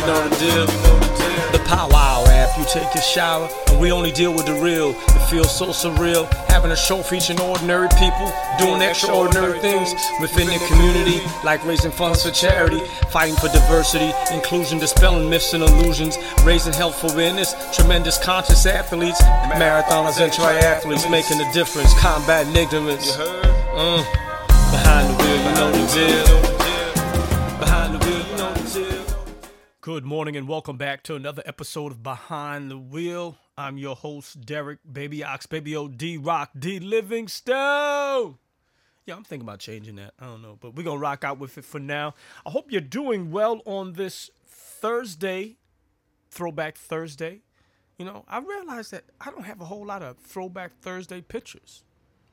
you know the deal. The powwow app, you take a shower, and we only deal with the real. It feels so surreal, having a show featuring ordinary people doing extraordinary things within their community, like raising funds for charity, fighting for diversity, inclusion, dispelling myths and illusions, raising health awareness, tremendous conscious athletes, marathoners and triathletes making a difference, combating ignorance. Mm. Behind the wheel, you know the deal. Good morning and welcome back to another episode of Behind the Wheel. I'm your host, Derek Baby Ox, Baby O D Rock D Livingstone. Yeah, I'm thinking about changing that. I don't know, but we're gonna rock out with it for now. I hope you're doing well on this Thursday, Throwback Thursday. You know, I realized that I don't have a whole lot of Throwback Thursday pictures.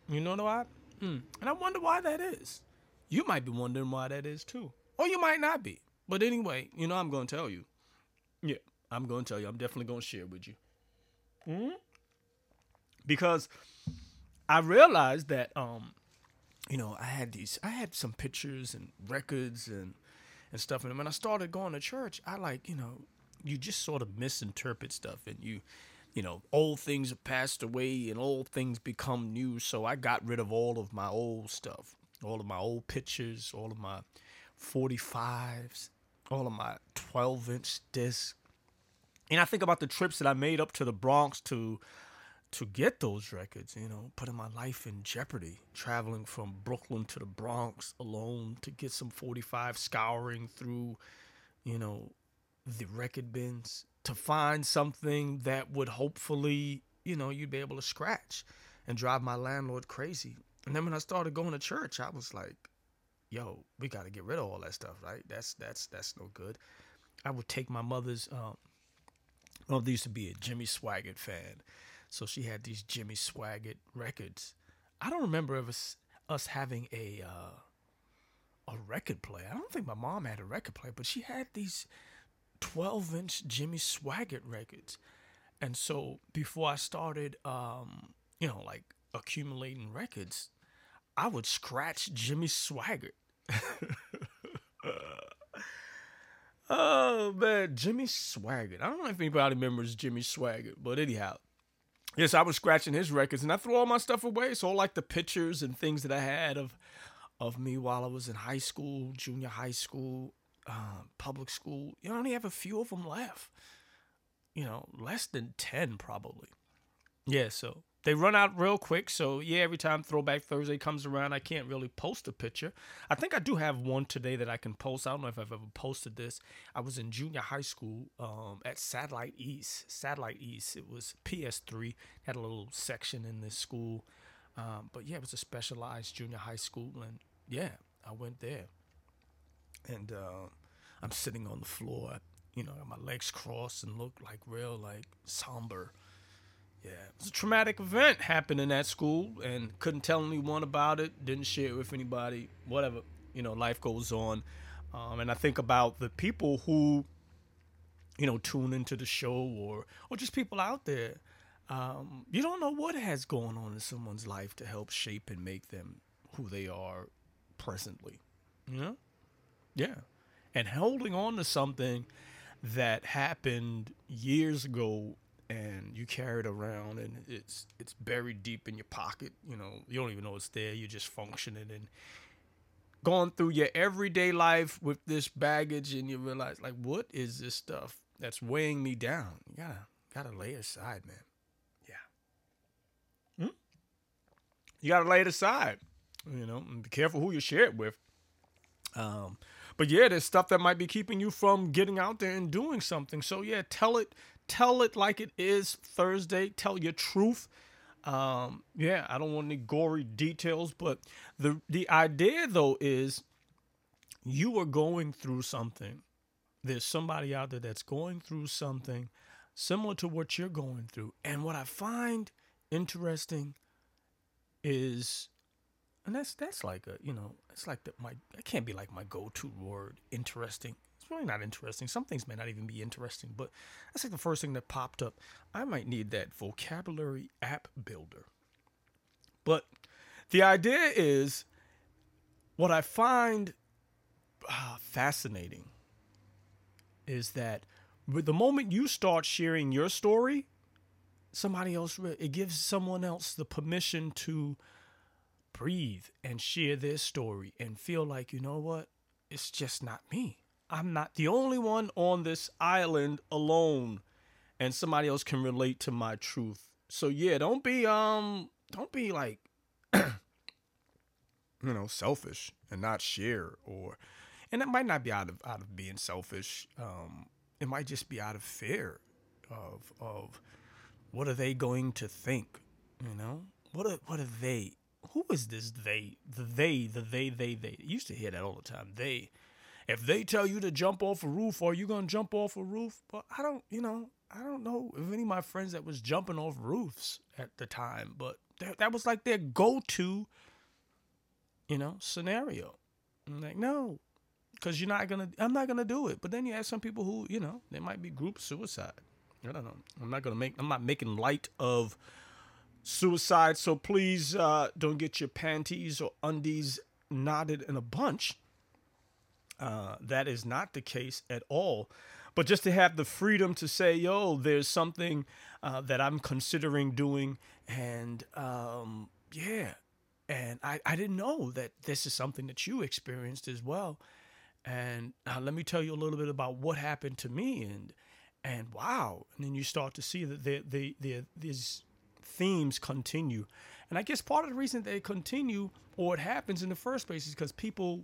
You know what? Mm. And I wonder why that is. You might be wondering why that is too. Or you might not be. But anyway, you know, I'm going to tell you. Yeah, I'm going to tell you. I'm definitely going to share with you. hmm Because I realized that, um, you know, I had these, I had some pictures and records and, and stuff. And when I started going to church, I like, you know, you just sort of misinterpret stuff and you, you know, old things have passed away and old things become new. So I got rid of all of my old stuff, all of my old pictures, all of my 45s, all of my 12 inch discs. And I think about the trips that I made up to the Bronx to to get those records, you know, putting my life in jeopardy, traveling from Brooklyn to the Bronx alone to get some 45 scouring through, you know, the record bins to find something that would hopefully, you know, you'd be able to scratch and drive my landlord crazy. And then when I started going to church, I was like, yo, we got to get rid of all that stuff, right? That's that's that's no good. I would take my mother's um well, there used to be a Jimmy Swaggart fan. So she had these Jimmy Swaggart records. I don't remember of us, us having a uh, a record player. I don't think my mom had a record player, but she had these 12 inch Jimmy Swaggart records. And so before I started, um, you know, like accumulating records, I would scratch Jimmy Swaggart. oh man, Jimmy Swaggart. I don't know if anybody remembers Jimmy Swaggart, but anyhow. Yes, I was scratching his records and I threw all my stuff away. So all like the pictures and things that I had of of me while I was in high school, junior high school, uh, public school, you know, I only have a few of them left. You know, less than 10 probably. Yeah, so they run out real quick. So yeah, every time Throwback Thursday comes around, I can't really post a picture. I think I do have one today that I can post. I don't know if I've ever posted this. I was in junior high school um, at Satellite East. Satellite East. It was PS3. Had a little section in this school. Um, but yeah, it was a specialized junior high school, and yeah, I went there. And uh, I'm sitting on the floor, you know, my legs crossed and look like real like somber. Yeah, it was a traumatic event happened in that school, and couldn't tell anyone about it. Didn't share it with anybody. Whatever, you know, life goes on. Um, and I think about the people who, you know, tune into the show, or or just people out there. Um, you don't know what has gone on in someone's life to help shape and make them who they are presently. Know, yeah, and holding on to something that happened years ago and you carry it around and it's it's buried deep in your pocket you know you don't even know it's there you're just functioning and going through your everyday life with this baggage and you realize like what is this stuff that's weighing me down? You gotta gotta lay it aside man. Yeah. Hmm? you gotta lay it aside you know and be careful who you share it with. Um but yeah there's stuff that might be keeping you from getting out there and doing something. So yeah tell it tell it like it is Thursday. Tell your truth. Um, yeah, I don't want any gory details, but the the idea though is you are going through something. There's somebody out there that's going through something similar to what you're going through. And what I find interesting is and that's that's like a you know it's like the, my it can't be like my go-to word interesting really not interesting. Some things may not even be interesting, but that's like the first thing that popped up. I might need that vocabulary app builder. But the idea is what I find uh, fascinating is that the moment you start sharing your story, somebody else it gives someone else the permission to breathe and share their story and feel like, you know what? It's just not me. I'm not the only one on this island alone and somebody else can relate to my truth. So yeah, don't be um don't be like you know, selfish and not share or and that might not be out of out of being selfish. Um it might just be out of fear of of what are they going to think, you know? What are what are they? Who is this they? The they, the they, they, they. Used to hear that all the time. They if they tell you to jump off a roof, are you gonna jump off a roof? But I don't, you know, I don't know if any of my friends that was jumping off roofs at the time, but that, that was like their go-to, you know, scenario. I'm like, no, because you're not gonna, I'm not gonna do it. But then you have some people who, you know, they might be group suicide. I don't know. I'm not gonna make, I'm not making light of suicide. So please uh, don't get your panties or undies knotted in a bunch. Uh, that is not the case at all. But just to have the freedom to say, yo, there's something uh, that I'm considering doing. And um, yeah. And I, I didn't know that this is something that you experienced as well. And uh, let me tell you a little bit about what happened to me. And and wow. And then you start to see that the, the, the, these themes continue. And I guess part of the reason they continue or it happens in the first place is because people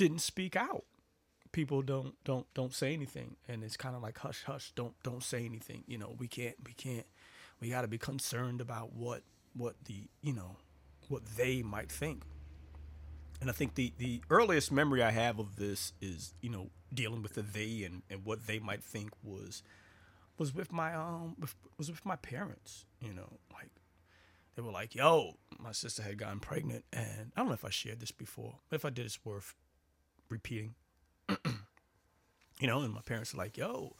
didn't speak out. People don't don't don't say anything, and it's kind of like hush hush. Don't don't say anything. You know, we can't we can't. We got to be concerned about what what the you know what they might think. And I think the the earliest memory I have of this is you know dealing with the they and, and what they might think was was with my um with, was with my parents. You know, like they were like, "Yo, my sister had gotten pregnant," and I don't know if I shared this before. If I did, it's worth repeating. you know, and my parents are like, yo,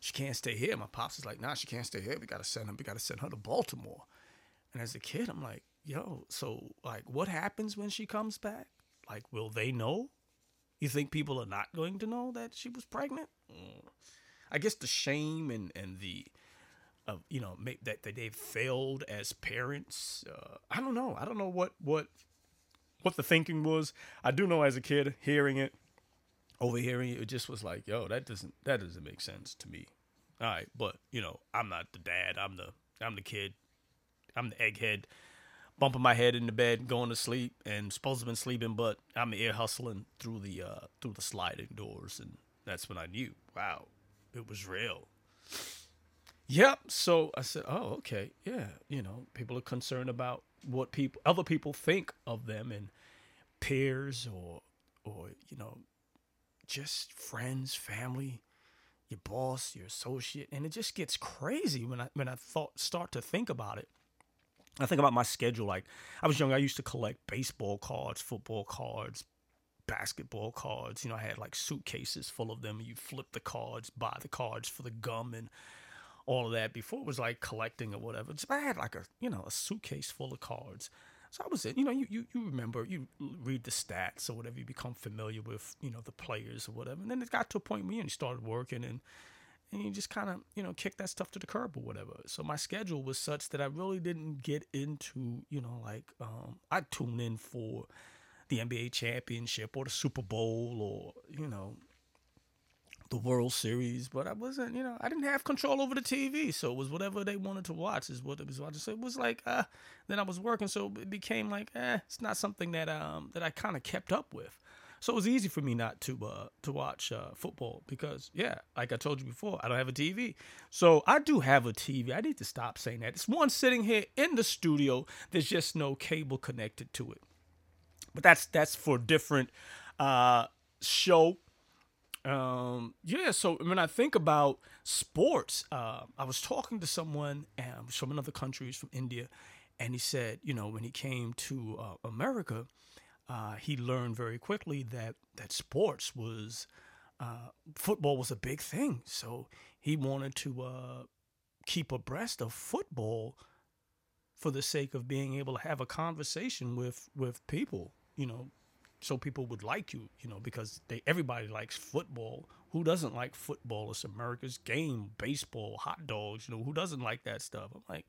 she can't stay here. My pops is like, nah, she can't stay here. We gotta send her, we gotta send her to Baltimore. And as a kid, I'm like, yo, so like what happens when she comes back? Like, will they know? You think people are not going to know that she was pregnant? Mm. I guess the shame and, and the of you know that, that they've failed as parents. Uh, I don't know. I don't know what what what the thinking was. I do know as a kid hearing it, overhearing it, it just was like, yo, that doesn't that doesn't make sense to me. All right, but you know, I'm not the dad. I'm the I'm the kid. I'm the egghead, bumping my head in the bed, going to sleep, and supposed to have been sleeping, but I'm ear hustling through the uh, through the sliding doors, and that's when I knew, wow, it was real. Yep. So I said, oh, okay, yeah. You know, people are concerned about what people other people think of them and peers or or you know just friends family your boss your associate and it just gets crazy when i when i thought start to think about it i think about my schedule like i was young i used to collect baseball cards football cards basketball cards you know i had like suitcases full of them you flip the cards buy the cards for the gum and all of that before it was like collecting or whatever. So I had like a you know a suitcase full of cards. So I was in, you know, you, you you remember, you read the stats or whatever, you become familiar with, you know, the players or whatever. And then it got to a point where you started working and and you just kind of, you know, kick that stuff to the curb or whatever. So my schedule was such that I really didn't get into, you know, like um I tune in for the NBA championship or the Super Bowl or, you know, the World Series, but I wasn't, you know, I didn't have control over the TV, so it was whatever they wanted to watch is what it was watching. So it was like, uh, then I was working, so it became like, eh, it's not something that um that I kind of kept up with. So it was easy for me not to uh to watch uh, football because yeah, like I told you before, I don't have a TV. So I do have a TV. I need to stop saying that. It's one sitting here in the studio. There's just no cable connected to it. But that's that's for different uh show um, yeah, so when I think about sports, uh, I was talking to someone um, from another country, from India, and he said, you know, when he came to uh, America, uh, he learned very quickly that that sports was uh, football was a big thing. So he wanted to uh, keep abreast of football for the sake of being able to have a conversation with with people, you know, so people would like you, you know, because they everybody likes football who doesn't like football? It's America's game, baseball, hot dogs. You know, who doesn't like that stuff? I'm like,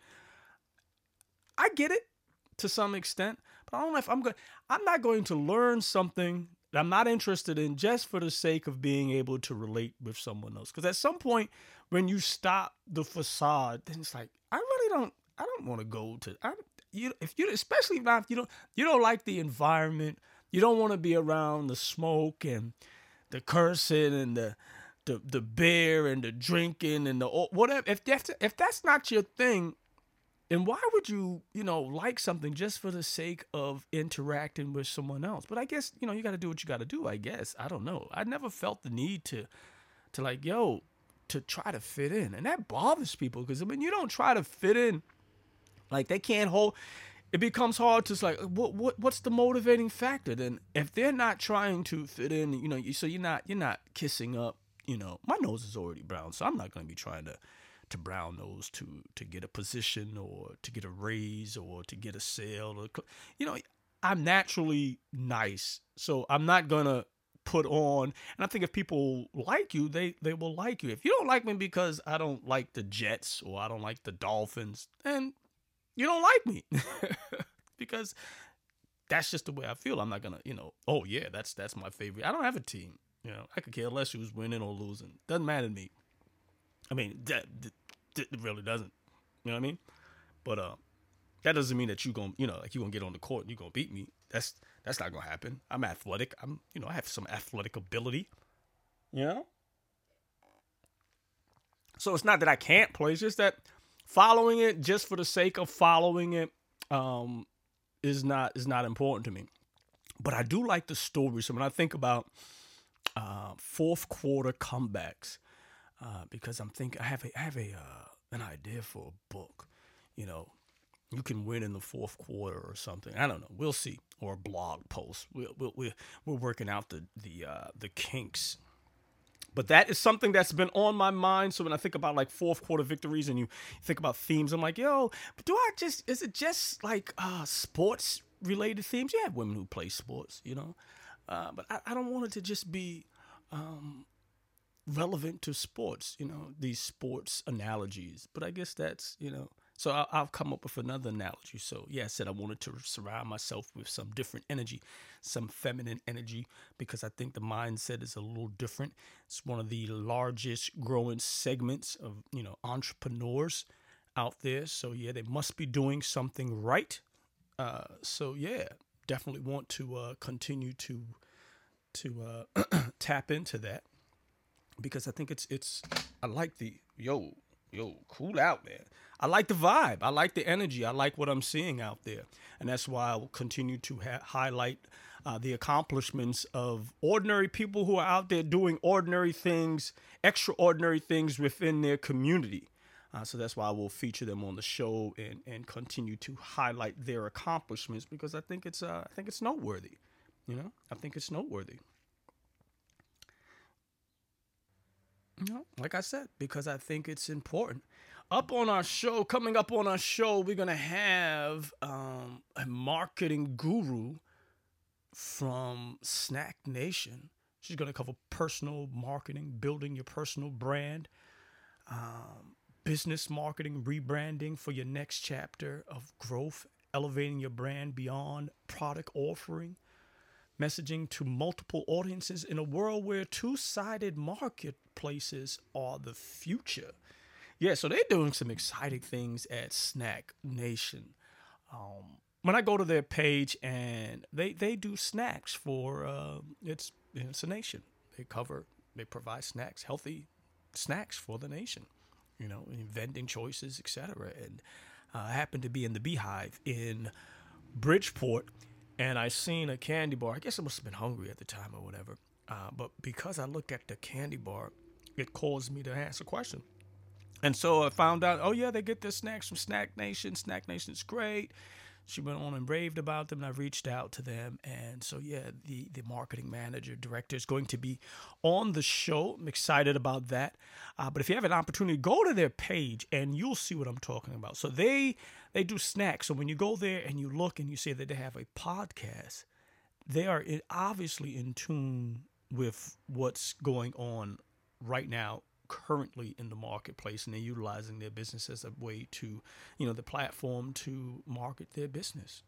I get it to some extent, but I don't know if I'm going. I'm not going to learn something that I'm not interested in just for the sake of being able to relate with someone else. Because at some point, when you stop the facade, then it's like I really don't. I don't want to go to. I, you if you especially not if you don't you don't like the environment. You don't want to be around the smoke and the cursing and the the the beer and the drinking and the whatever. If that's if that's not your thing, and why would you, you know, like something just for the sake of interacting with someone else? But I guess, you know, you got to do what you got to do, I guess. I don't know. I never felt the need to to like, yo, to try to fit in. And that bothers people because I mean, you don't try to fit in like they can't hold it becomes hard to like uh, what what what's the motivating factor then if they're not trying to fit in, you know, you so you're not you're not kissing up, you know. My nose is already brown, so I'm not going to be trying to to brown nose to to get a position or to get a raise or to get a sale or you know i'm naturally nice so i'm not gonna put on and i think if people like you they they will like you if you don't like me because i don't like the jets or i don't like the dolphins then you don't like me because that's just the way i feel i'm not gonna you know oh yeah that's that's my favorite i don't have a team you know i could care less who's winning or losing doesn't matter to me I mean, that, that really doesn't. You know what I mean? But uh, that doesn't mean that you gonna, you know, like you gonna get on the court and you gonna beat me. That's that's not gonna happen. I'm athletic. I'm, you know, I have some athletic ability. You know. So it's not that I can't play. It's just that following it just for the sake of following it um, is not is not important to me. But I do like the story. So when I think about uh, fourth quarter comebacks, uh, because I'm thinking I have a I have a uh, an idea for a book. You know, you can win in the fourth quarter or something. I don't know. We'll see. Or a blog post. We're we're we're working out the the uh, the kinks. But that is something that's been on my mind. So when I think about like fourth quarter victories and you think about themes, I'm like, yo, do I just is it just like uh, sports related themes? You have women who play sports, you know, uh, but I, I, don't want it to just be um, relevant to sports, you know, these sports analogies. But I guess that's, you know, so I'll, I'll, come up with another analogy. So, yeah, I said I wanted to surround myself with some different energy, some feminine energy, because I think the mindset is a little different. It's one of the largest growing segments of, you know, entrepreneurs out there. So, yeah, they must be doing something right. Uh, so, yeah, definitely want to uh, continue to to uh, tap into that because I think it's it's I like the yo yo cool out man. I like the vibe. I like the energy. I like what I'm seeing out there, and that's why I will continue to ha- highlight uh, the accomplishments of ordinary people who are out there doing ordinary things, extraordinary things within their community. Uh, so that's why I will feature them on the show and, and continue to highlight their accomplishments because I think it's uh, I think it's noteworthy. You know, I think it's noteworthy. No, like I said, because I think it's important. Up on our show, coming up on our show, we're gonna have um, a marketing guru from Snack Nation. She's gonna cover personal marketing, building your personal brand, um, business marketing, rebranding for your next chapter of growth, elevating your brand beyond product offering messaging to multiple audiences in a world where two sided marketplaces are the future. Yeah, so they're doing some exciting things at Snack Nation. Um, when I go to their page and they, they do snacks for uh, it's it's a nation. They cover they provide snacks, healthy snacks for the nation. You know, vending choices, etc. And uh, I happened to be in the Beehive in Bridgeport and I seen a candy bar. I guess I must have been hungry at the time or whatever. Uh, but because I looked at the candy bar, it caused me to ask a question. And so I found out, oh yeah, they get their snacks from Snack Nation. Snack Nation's great. She went on and raved about them, and I reached out to them. And so yeah, the the marketing manager director is going to be on the show. I'm excited about that. Uh, but if you have an opportunity, go to their page and you'll see what I'm talking about. So they they do snacks. So when you go there and you look and you see that they have a podcast, they are obviously in tune with what's going on right now currently in the marketplace and they're utilizing their business as a way to, you know, the platform to market their business.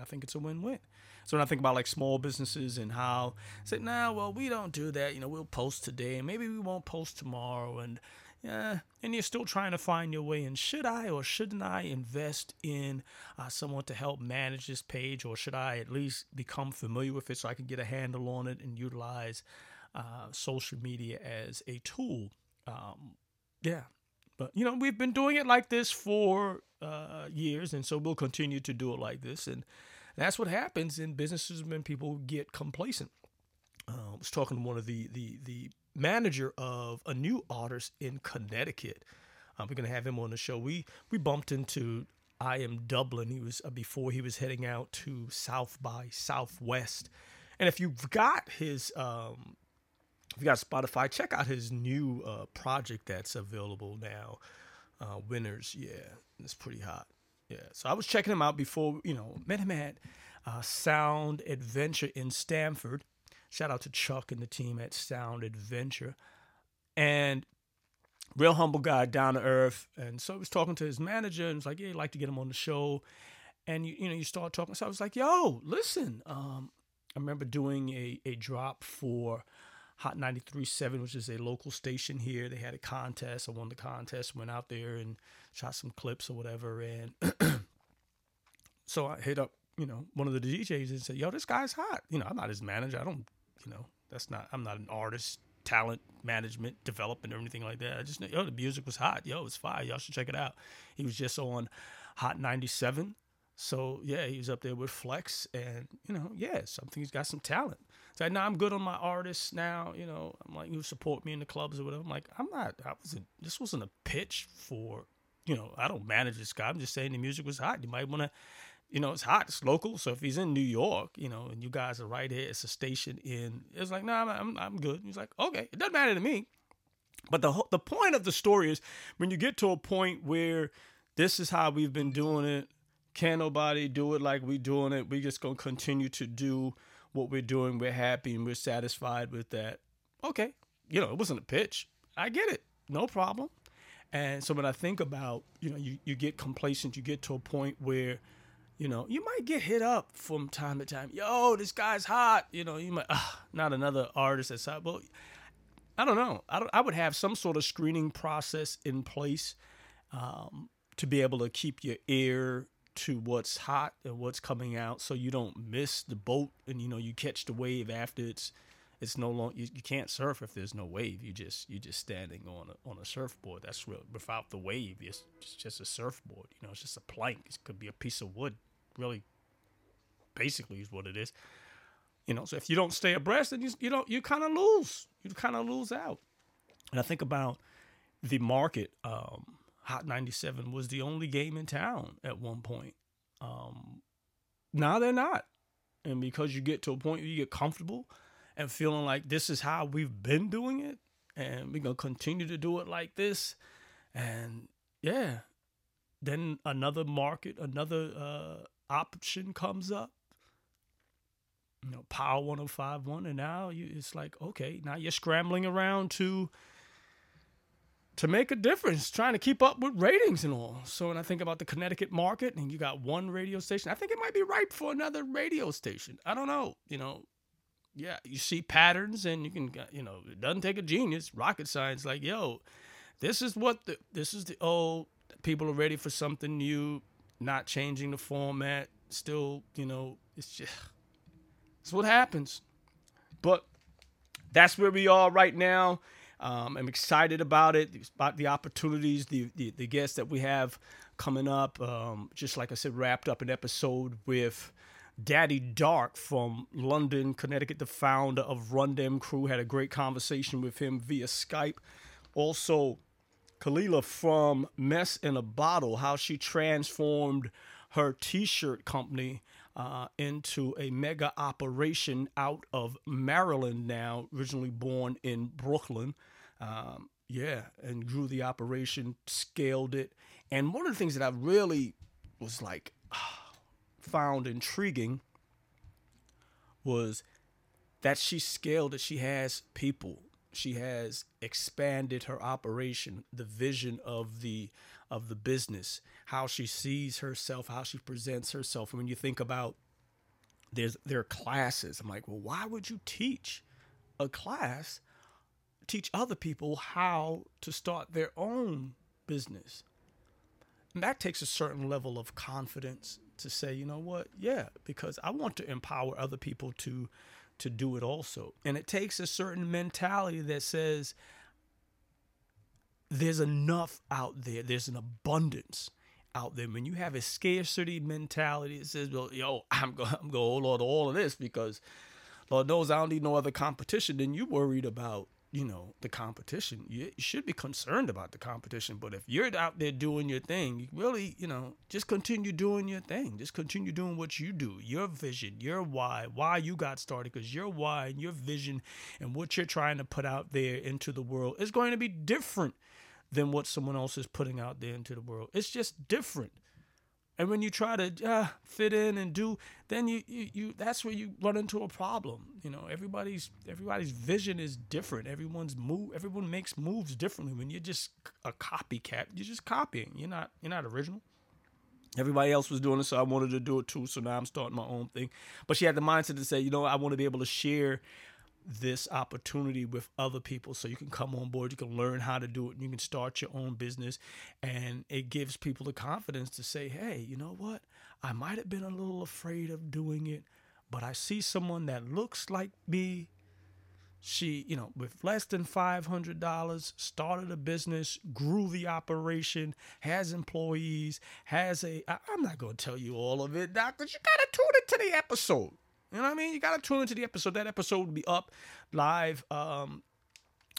I think it's a win-win. So when I think about like small businesses and how say, nah, well, we don't do that. You know, we'll post today and maybe we won't post tomorrow and yeah, and you're still trying to find your way. And should I or shouldn't I invest in uh, someone to help manage this page, or should I at least become familiar with it so I can get a handle on it and utilize uh, social media as a tool? Um, yeah, but you know we've been doing it like this for uh, years, and so we'll continue to do it like this. And that's what happens in businesses when people get complacent. Uh, I was talking to one of the the the manager of a new artist in Connecticut. Uh, we're gonna have him on the show. We we bumped into I am Dublin. He was uh, before he was heading out to South by Southwest. And if you've got his um, if you got Spotify, check out his new uh, project that's available now. Uh, Winners, yeah, it's pretty hot. Yeah, so I was checking him out before, you know, met him at uh, Sound Adventure in Stamford. Shout out to Chuck and the team at Sound Adventure. And real humble guy, down to earth. And so I was talking to his manager and was like, yeah, I'd like to get him on the show. And you, you know, you start talking. So I was like, yo, listen. Um, I remember doing a, a drop for Hot 93.7, which is a local station here. They had a contest. I won the contest, went out there and shot some clips or whatever. And so I hit up, you know, one of the DJs and said, yo, this guy's hot. You know, I'm not his manager. I don't, you know, that's not, I'm not an artist, talent management, development, or anything like that. I just, know, yo, the music was hot. Yo, it's fire. Y'all should check it out. He was just on Hot 97. So yeah, he was up there with Flex, and you know, yeah, something he's got some talent. So now I'm good on my artists now. You know, I'm like, you support me in the clubs or whatever. I'm like, I'm not. I wasn't. This wasn't a pitch for. You know, I don't manage this guy. I'm just saying the music was hot. You might want to. You know, it's hot. It's local. So if he's in New York, you know, and you guys are right here, it's a station in. It's like, nah, I'm I'm good. He's like, okay, it doesn't matter to me. But the the point of the story is when you get to a point where this is how we've been doing it. Can't nobody do it like we doing it. We just gonna continue to do what we're doing. We're happy and we're satisfied with that. Okay, you know, it wasn't a pitch. I get it. No problem. And so when I think about, you know, you, you get complacent, you get to a point where, you know, you might get hit up from time to time. Yo, this guy's hot. You know, you might, not another artist that's hot. Well, I don't know. I, don't, I would have some sort of screening process in place um, to be able to keep your ear to what's hot and what's coming out so you don't miss the boat and you know you catch the wave after it's it's no longer you, you can't surf if there's no wave. You just you're just standing on a on a surfboard. That's real without the wave it's, it's just a surfboard you know it's just a plank. It could be a piece of wood. Really basically is what it is. You know so if you don't stay abreast then you, you don't you kind of lose. You kind of lose out. And i think about the market um Hot 97 was the only game in town at one point. Um, now they're not. And because you get to a point where you get comfortable and feeling like this is how we've been doing it, and we're going to continue to do it like this. And yeah, then another market, another uh, option comes up. You know, Power 1051, and now you, it's like, okay, now you're scrambling around to to make a difference, trying to keep up with ratings and all. So when I think about the Connecticut market and you got one radio station, I think it might be ripe for another radio station. I don't know. You know, yeah, you see patterns and you can, you know, it doesn't take a genius. Rocket science, like, yo, this is what the, this is the, old, people are ready for something new, not changing the format. Still, you know, it's just, it's what happens. But that's where we are right now. Um, I'm excited about it, about the opportunities, the, the, the guests that we have coming up. Um, just like I said, wrapped up an episode with Daddy Dark from London, Connecticut, the founder of Run Dem Crew. Had a great conversation with him via Skype. Also, Kalila from Mess in a Bottle, how she transformed her t shirt company uh, into a mega operation out of Maryland now, originally born in Brooklyn. Um, yeah, and grew the operation, scaled it. And one of the things that I really was like, found intriguing was that she scaled it. She has people. she has expanded her operation, the vision of the of the business, how she sees herself, how she presents herself. And when you think about there's there are classes, I'm like, well, why would you teach a class, teach other people how to start their own business? And that takes a certain level of confidence to say, you know what, yeah, because I want to empower other people to to do it also. And it takes a certain mentality that says there's enough out there, there's an abundance out there. When you have a scarcity mentality, it says, well, yo, I'm going I'm going to hold on to all of this because Lord knows I don't need no other competition. Then you worried about you know the competition. You, should be concerned about the competition but if you're out there doing your thing you really you know just continue doing your thing. Just continue doing what you do your vision your why why you got started because your why and your vision and what you're trying to put out there into the world is going to be different than what someone else is putting out there into the world. It's just different and when you try to uh, fit in and do, then you, you you that's where you run into a problem. You know, everybody's everybody's vision is different. Everyone's move everyone makes moves differently. When you're just a copycat, you're just copying. You're not you're not original. Everybody else was doing it, so I wanted to do it too. So now I'm starting my own thing. But she had the mindset to say, you know, I want to be able to share this opportunity with other people. So you can come on board you can learn how to do it and you can start your own business. And it gives people the confidence to say hey you know what? I might have been a little afraid of doing it but i see someone that looks like me. She you know with less than $500 started a business grew the operation has employees has a I, i'm not going to tell you all of it because you got to tune into the episode you know what I mean? You gotta tune into the episode. That episode will be up live. Um,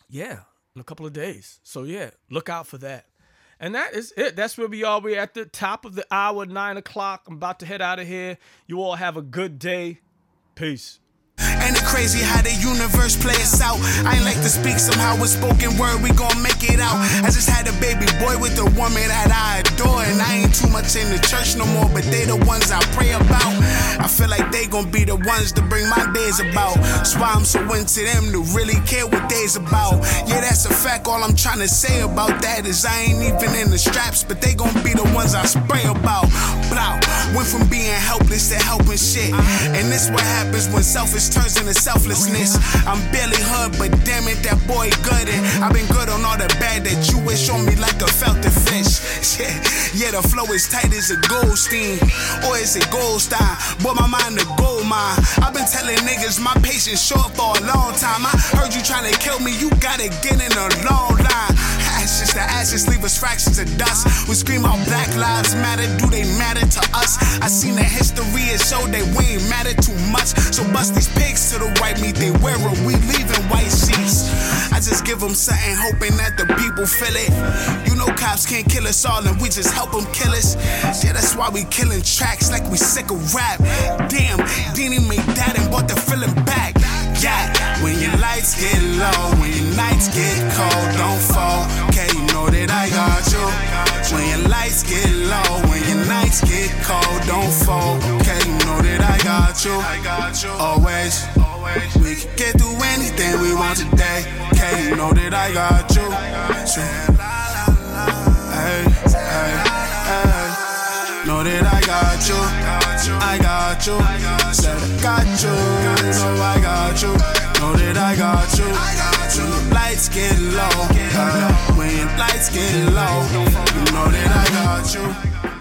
yeah, in a couple of days. So yeah, look out for that. And that is it. That's where we are. We're at the top of the hour, nine o'clock. I'm about to head out of here. You all have a good day. Peace. Ain't it crazy how the universe plays us out? I ain't like to speak somehow with spoken word, we gon' make it out. I just had a baby boy with a woman that I adore. And I ain't too much in the church no more, but they the ones I pray about. I feel like they gon' be the ones to bring my days about. That's why I'm so into them to really care what they's about. Yeah, that's a fact. All I'm trying to say about that is I ain't even in the straps, but they gon' be the ones I spray about. Blah. Went from being helpless to helping shit. This what happens when selfish turns into selflessness. I'm barely hood, but damn it, that boy good. And I've been good on all the bad that you wish on me like a felted fish. Yeah, yeah, the flow is tight as a Goldstein. Or is it gold Goldstein? Boy, my mind a gold mine. I've been telling niggas my patience short for a long time. I heard you trying to kill me, you gotta get in a long line. Ashes to ashes, leave us fractions of dust. We scream out Black Lives Matter, do they matter to us? I seen the history, it showed that we ain't matter too much. So bust these pigs to the white meat they wear it. We leaving white sheets. I just give them something, hoping that the people feel it. You know, cops can't kill us all, and we just help them kill us. Yeah, that's why we killing tracks like we sick of rap. Damn, Deanie made that and brought the feeling back. Yeah, lights get low, when your nights get cold, don't fall. Okay, you know that I got you. When your lights get low, when your nights get cold, don't fall. Okay, you know that I got you. Always, we can get through anything we want today. Okay, you know that I got you. So. Know that I got you. I got you. Said I got you. Know I got you. Know that I got you. When the lights get low, uh, when lights get low, you know that I got you.